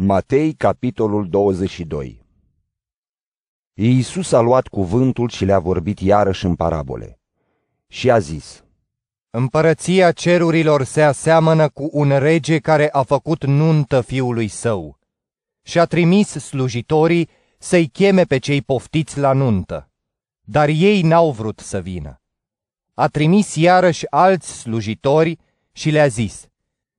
Matei, capitolul 22 Iisus a luat cuvântul și le-a vorbit iarăși în parabole. Și a zis, Împărăția cerurilor se aseamănă cu un rege care a făcut nuntă fiului său și a trimis slujitorii să-i cheme pe cei poftiți la nuntă, dar ei n-au vrut să vină. A trimis iarăși alți slujitori și le-a zis,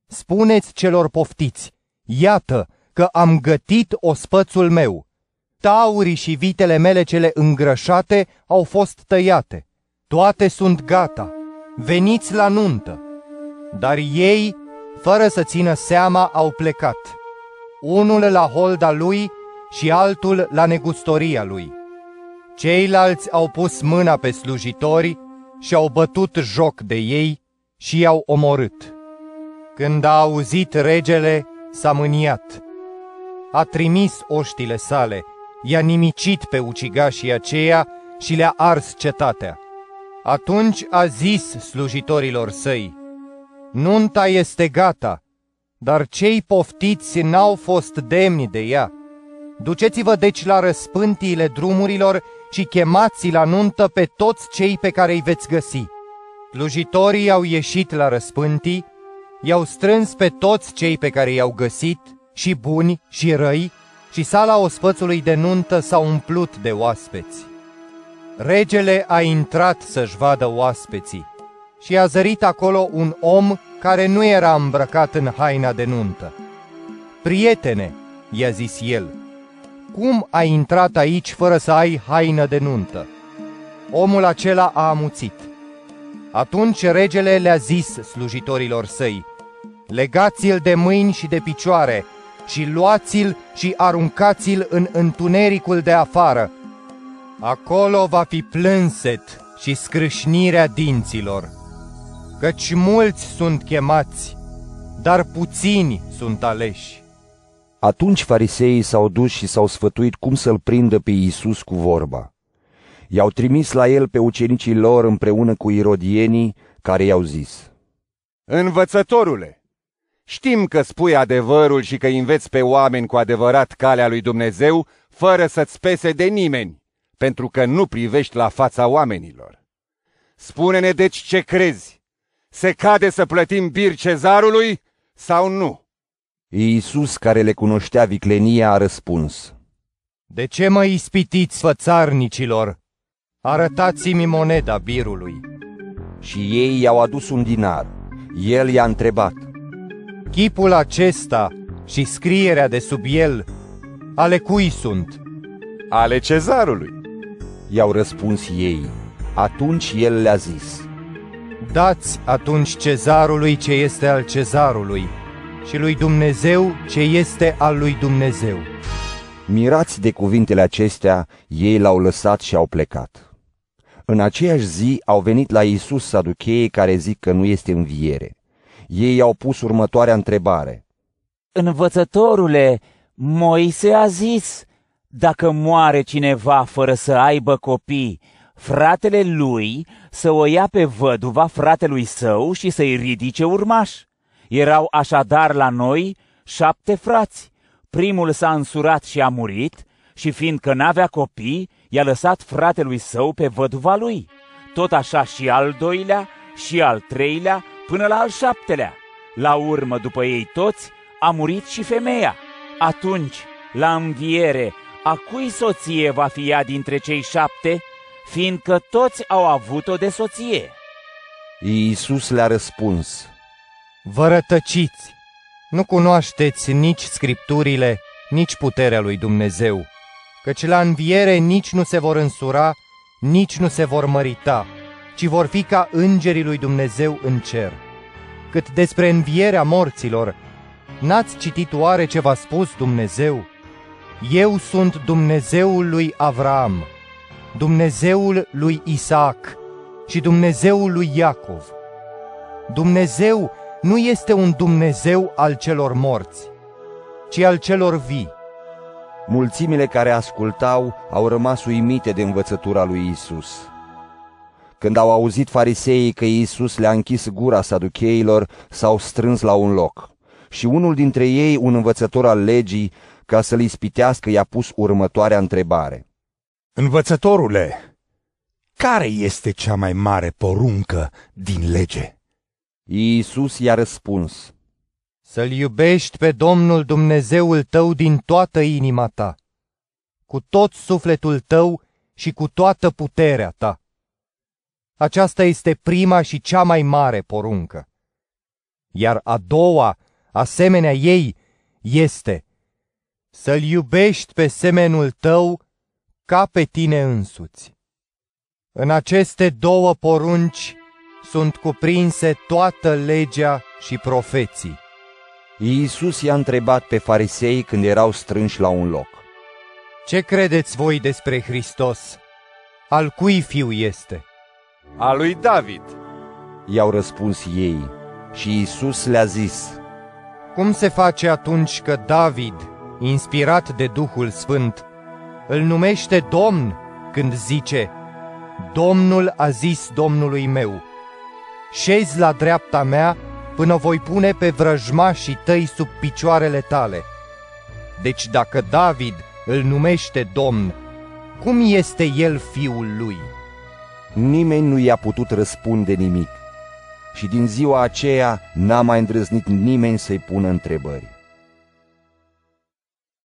Spuneți celor poftiți, iată, că am gătit ospățul meu. Taurii și vitele mele cele îngrășate au fost tăiate. Toate sunt gata. Veniți la nuntă. Dar ei, fără să țină seama, au plecat. Unul la holda lui și altul la negustoria lui. Ceilalți au pus mâna pe slujitori și au bătut joc de ei și i-au omorât. Când a auzit regele, s-a mâniat a trimis oștile sale, i-a nimicit pe ucigașii aceia și le-a ars cetatea. Atunci a zis slujitorilor săi, Nunta este gata, dar cei poftiți n-au fost demni de ea. Duceți-vă deci la răspântiile drumurilor și chemați la nuntă pe toți cei pe care îi veți găsi. Slujitorii au ieșit la răspântii, i-au strâns pe toți cei pe care i-au găsit și buni și răi, și sala ospățului de nuntă s-a umplut de oaspeți. Regele a intrat să-și vadă oaspeții și a zărit acolo un om care nu era îmbrăcat în haina de nuntă. Prietene, i-a zis el, cum ai intrat aici fără să ai haină de nuntă? Omul acela a amuțit. Atunci regele le-a zis slujitorilor săi, legați-l de mâini și de picioare și luați-l și aruncați-l în întunericul de afară. Acolo va fi plânset și scrâșnirea dinților, căci mulți sunt chemați, dar puțini sunt aleși. Atunci fariseii s-au dus și s-au sfătuit cum să-l prindă pe Iisus cu vorba. I-au trimis la el pe ucenicii lor împreună cu irodienii, care i-au zis, Învățătorule, Știm că spui adevărul și că înveți pe oameni cu adevărat calea lui Dumnezeu, fără să-ți pese de nimeni, pentru că nu privești la fața oamenilor. Spune-ne deci ce crezi. Se cade să plătim bir cezarului sau nu? Iisus, care le cunoștea viclenia, a răspuns. De ce mă ispitiți, fățarnicilor? Arătați-mi moneda birului. Și ei i-au adus un dinar. El i-a întrebat. Chipul acesta și scrierea de sub el, ale cui sunt? Ale cezarului. I-au răspuns ei. Atunci el le-a zis. Dați atunci cezarului ce este al cezarului și lui Dumnezeu ce este al lui Dumnezeu. Mirați de cuvintele acestea, ei l-au lăsat și au plecat. În aceeași zi au venit la Isus saducheii care zic că nu este înviere ei au pus următoarea întrebare. Învățătorule, Moise a zis, dacă moare cineva fără să aibă copii, fratele lui să o ia pe văduva fratelui său și să-i ridice urmaș. Erau așadar la noi șapte frați. Primul s-a însurat și a murit și fiindcă n-avea copii, i-a lăsat fratelui său pe văduva lui. Tot așa și al doilea și al treilea până la al șaptelea. La urmă, după ei toți, a murit și femeia. Atunci, la înviere, a cui soție va fi ea dintre cei șapte, fiindcă toți au avut-o de soție? Iisus le-a răspuns, Vă rătăciți! Nu cunoașteți nici scripturile, nici puterea lui Dumnezeu, căci la înviere nici nu se vor însura, nici nu se vor mărita, ci vor fi ca îngerii lui Dumnezeu în cer. Cât despre învierea morților, n-ați citit oare ce v-a spus Dumnezeu? Eu sunt Dumnezeul lui Avram, Dumnezeul lui Isaac și Dumnezeul lui Iacov. Dumnezeu nu este un Dumnezeu al celor morți, ci al celor vii. Mulțimile care ascultau au rămas uimite de învățătura lui Isus. Când au auzit fariseii că Iisus le-a închis gura saducheilor, s-au strâns la un loc. Și unul dintre ei, un învățător al legii, ca să-l ispitească, i-a pus următoarea întrebare. Învățătorule, care este cea mai mare poruncă din lege? Iisus i-a răspuns, Să-L iubești pe Domnul Dumnezeul tău din toată inima ta, cu tot sufletul tău și cu toată puterea ta. Aceasta este prima și cea mai mare poruncă. Iar a doua, asemenea ei, este să-L iubești pe semenul tău ca pe tine însuți. În aceste două porunci sunt cuprinse toată legea și profeții. Iisus i-a întrebat pe farisei când erau strânși la un loc. Ce credeți voi despre Hristos? Al cui fiu este? A lui David. I-au răspuns ei și Iisus le-a zis, Cum se face atunci că David, inspirat de Duhul Sfânt, îl numește Domn când zice, Domnul a zis Domnului meu, șezi la dreapta mea până voi pune pe vrăjmașii tăi sub picioarele tale. Deci dacă David îl numește Domn, cum este el fiul lui? Nimeni nu i-a putut răspunde nimic și din ziua aceea n-a mai îndrăznit nimeni să-i pună întrebări.